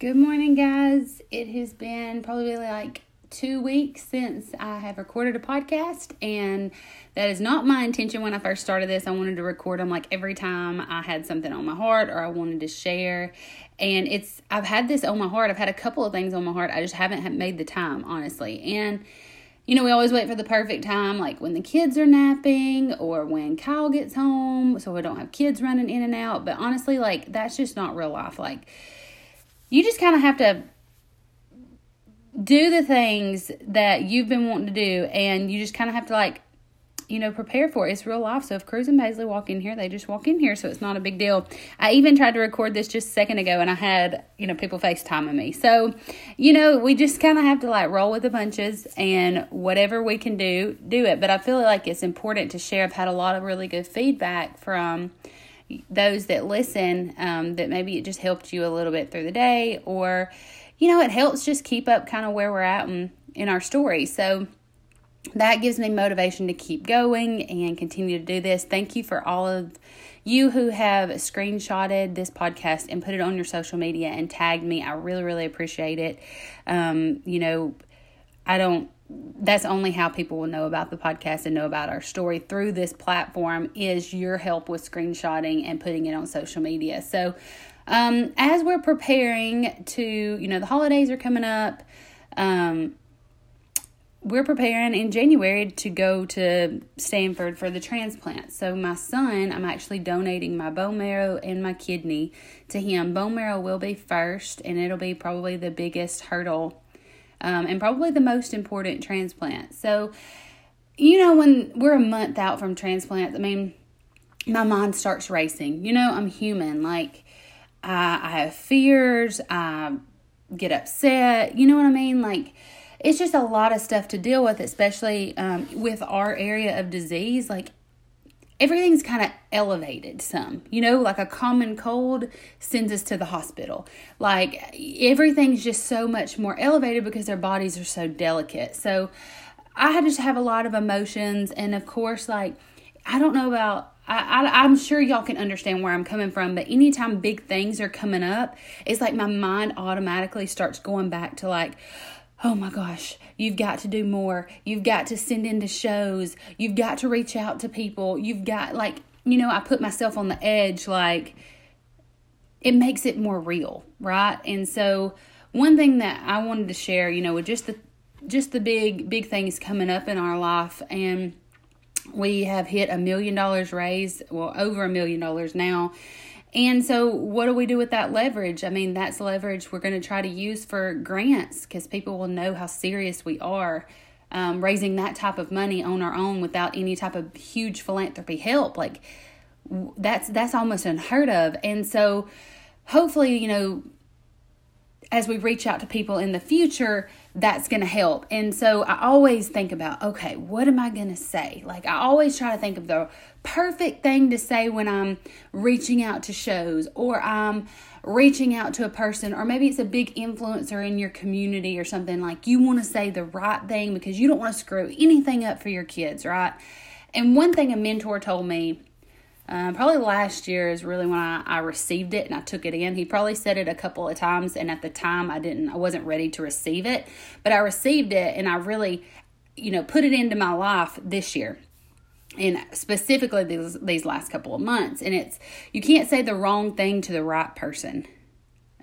Good morning, guys. It has been probably like two weeks since I have recorded a podcast, and that is not my intention when I first started this. I wanted to record them like every time I had something on my heart or I wanted to share. And it's, I've had this on my heart. I've had a couple of things on my heart. I just haven't made the time, honestly. And, you know, we always wait for the perfect time, like when the kids are napping or when Kyle gets home, so we don't have kids running in and out. But honestly, like, that's just not real life. Like, you just kind of have to do the things that you've been wanting to do and you just kind of have to like you know prepare for it. It's real life so if cruz and Paisley walk in here they just walk in here so it's not a big deal. I even tried to record this just a second ago and i had you know people facetiming me. So you know we just kind of have to like roll with the punches and whatever we can do do it. But i feel like it's important to share. I've had a lot of really good feedback from those that listen um, that maybe it just helped you a little bit through the day or you know it helps just keep up kind of where we're at in, in our story. So that gives me motivation to keep going and continue to do this. Thank you for all of you who have screenshotted this podcast and put it on your social media and tagged me. I really really appreciate it. Um, you know i don't that's only how people will know about the podcast and know about our story through this platform is your help with screenshotting and putting it on social media. So, um, as we're preparing to, you know, the holidays are coming up, um, we're preparing in January to go to Stanford for the transplant. So, my son, I'm actually donating my bone marrow and my kidney to him. Bone marrow will be first, and it'll be probably the biggest hurdle um, and probably the most important transplant. So, you know, when we're a month out from transplants, I mean, my mind starts racing. You know, I'm human. Like, I, I have fears, I get upset. You know what I mean? Like, it's just a lot of stuff to deal with, especially um, with our area of disease. Like, everything's kind of elevated some. You know, like a common cold sends us to the hospital. Like everything's just so much more elevated because their bodies are so delicate. So I just have a lot of emotions. And of course, like, I don't know about I, I, am sure y'all can understand where I'm coming from, but anytime big things are coming up, it's like my mind automatically starts going back to like, oh my gosh, you've got to do more. You've got to send into shows. You've got to reach out to people. You've got, like, you know, I put myself on the edge, like, it makes it more real, right? And so, one thing that I wanted to share, you know, with just the just the big big things coming up in our life and we have hit a million dollars raised well over a million dollars now and so, what do we do with that leverage? I mean, that's leverage we're going to try to use for grants because people will know how serious we are um, raising that type of money on our own without any type of huge philanthropy help. Like, that's that's almost unheard of. And so, hopefully, you know, as we reach out to people in the future, that's going to help. And so I always think about, okay, what am I going to say? Like I always try to think of the perfect thing to say when I'm reaching out to shows or I'm reaching out to a person or maybe it's a big influencer in your community or something like you want to say the right thing because you don't want to screw anything up for your kids, right? And one thing a mentor told me um, probably last year is really when I, I received it and I took it in. He probably said it a couple of times, and at the time I didn't, I wasn't ready to receive it, but I received it and I really, you know, put it into my life this year and specifically these, these last couple of months. And it's, you can't say the wrong thing to the right person.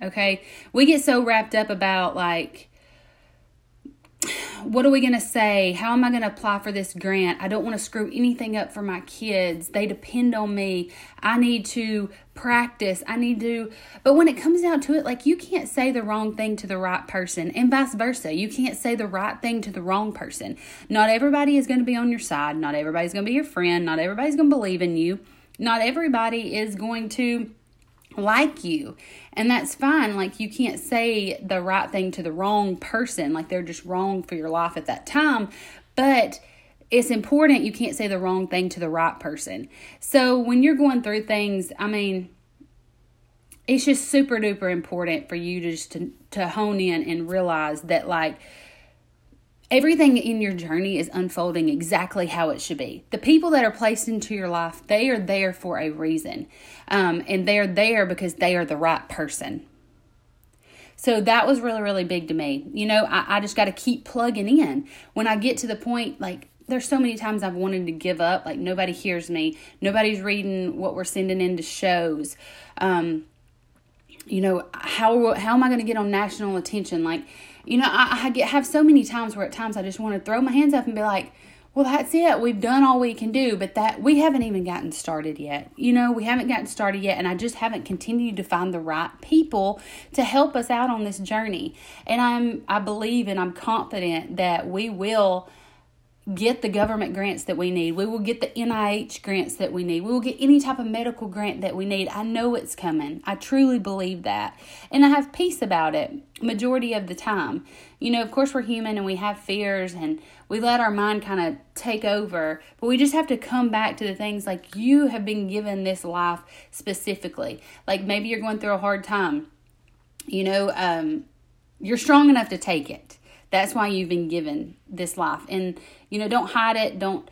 Okay. We get so wrapped up about like, what are we going to say? How am I going to apply for this grant? I don't want to screw anything up for my kids. They depend on me. I need to practice. I need to. But when it comes down to it, like you can't say the wrong thing to the right person, and vice versa. You can't say the right thing to the wrong person. Not everybody is going to be on your side. Not everybody's going to be your friend. Not everybody's going to believe in you. Not everybody is going to like you. And that's fine. Like, you can't say the right thing to the wrong person, like they're just wrong for your life at that time. But it's important you can't say the wrong thing to the right person. So, when you're going through things, I mean, it's just super duper important for you to just to, to hone in and realize that, like, everything in your journey is unfolding exactly how it should be. The people that are placed into your life, they are there for a reason. Um, and they're there because they are the right person. So that was really, really big to me. You know, I, I just got to keep plugging in. When I get to the point, like, there's so many times I've wanted to give up. Like, nobody hears me, nobody's reading what we're sending into shows. Um, you know, how, how am I going to get on national attention? Like, you know, I, I get have so many times where at times I just want to throw my hands up and be like, well that's it. We've done all we can do. But that we haven't even gotten started yet. You know we haven't gotten started yet and i just haven't continued to find the right people to help us out on this journey. And i'm i believe and i'm confident that we will get the government grants that we need. We will get the NIH grants that we need. We will get any type of medical grant that we need. I know it's coming. I truly believe that. And I have peace about it majority of the time. You know, of course we're human and we have fears and we let our mind kind of take over, but we just have to come back to the things like you have been given this life specifically. Like maybe you're going through a hard time. You know, um you're strong enough to take it that's why you've been given this life. And you know, don't hide it. Don't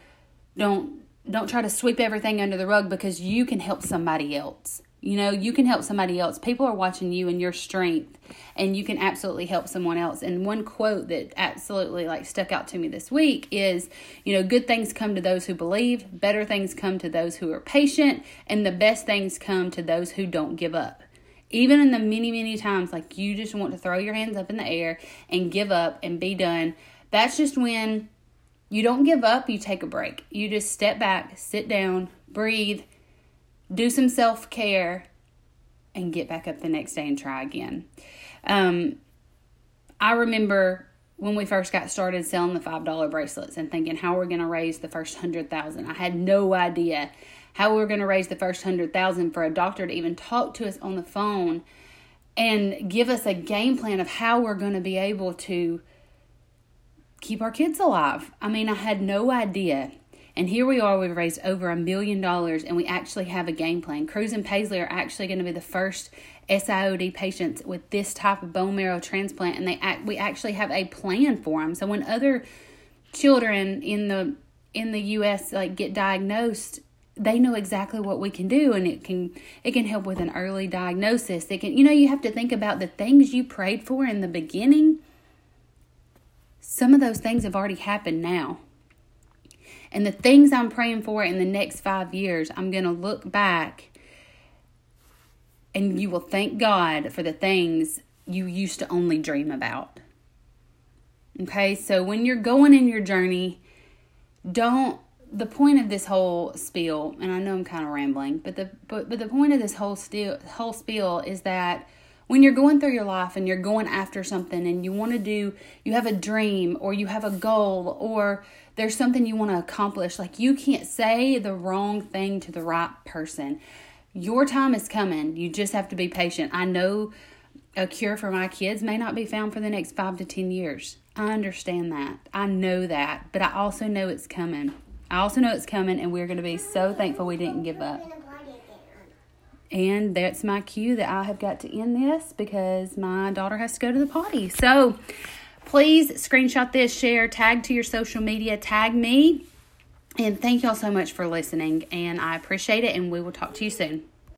don't don't try to sweep everything under the rug because you can help somebody else. You know, you can help somebody else. People are watching you and your strength, and you can absolutely help someone else. And one quote that absolutely like stuck out to me this week is, you know, good things come to those who believe, better things come to those who are patient, and the best things come to those who don't give up even in the many, many times like you just want to throw your hands up in the air and give up and be done, that's just when you don't give up, you take a break. You just step back, sit down, breathe, do some self care, and get back up the next day and try again. Um, I remember when we first got started selling the $5 bracelets and thinking how we're going to raise the first 100,000. I had no idea how we were going to raise the first 100,000 for a doctor to even talk to us on the phone and give us a game plan of how we're going to be able to keep our kids alive. I mean, I had no idea. And here we are, we've raised over a million dollars and we actually have a game plan. Cruz and Paisley are actually going to be the first SIOD patients with this type of bone marrow transplant and they act, we actually have a plan for them. So when other children in the in the US like get diagnosed they know exactly what we can do and it can it can help with an early diagnosis. It can you know you have to think about the things you prayed for in the beginning. Some of those things have already happened now. And the things i'm praying for in the next five years i'm going to look back and you will thank god for the things you used to only dream about. Okay so when you're going in your journey don't the point of this whole spiel, and I know I'm kind of rambling, but the but, but the point of this whole still whole spiel is that when you're going through your life and you're going after something and you want to do you have a dream or you have a goal or there's something you want to accomplish like you can't say the wrong thing to the right person. Your time is coming. You just have to be patient. I know a cure for my kids may not be found for the next five to ten years. I understand that. I know that but i also know it's coming I also know it's coming, and we're going to be so thankful we didn't give up. And that's my cue that I have got to end this because my daughter has to go to the potty. So please screenshot this, share, tag to your social media, tag me. And thank y'all so much for listening. And I appreciate it. And we will talk to you soon.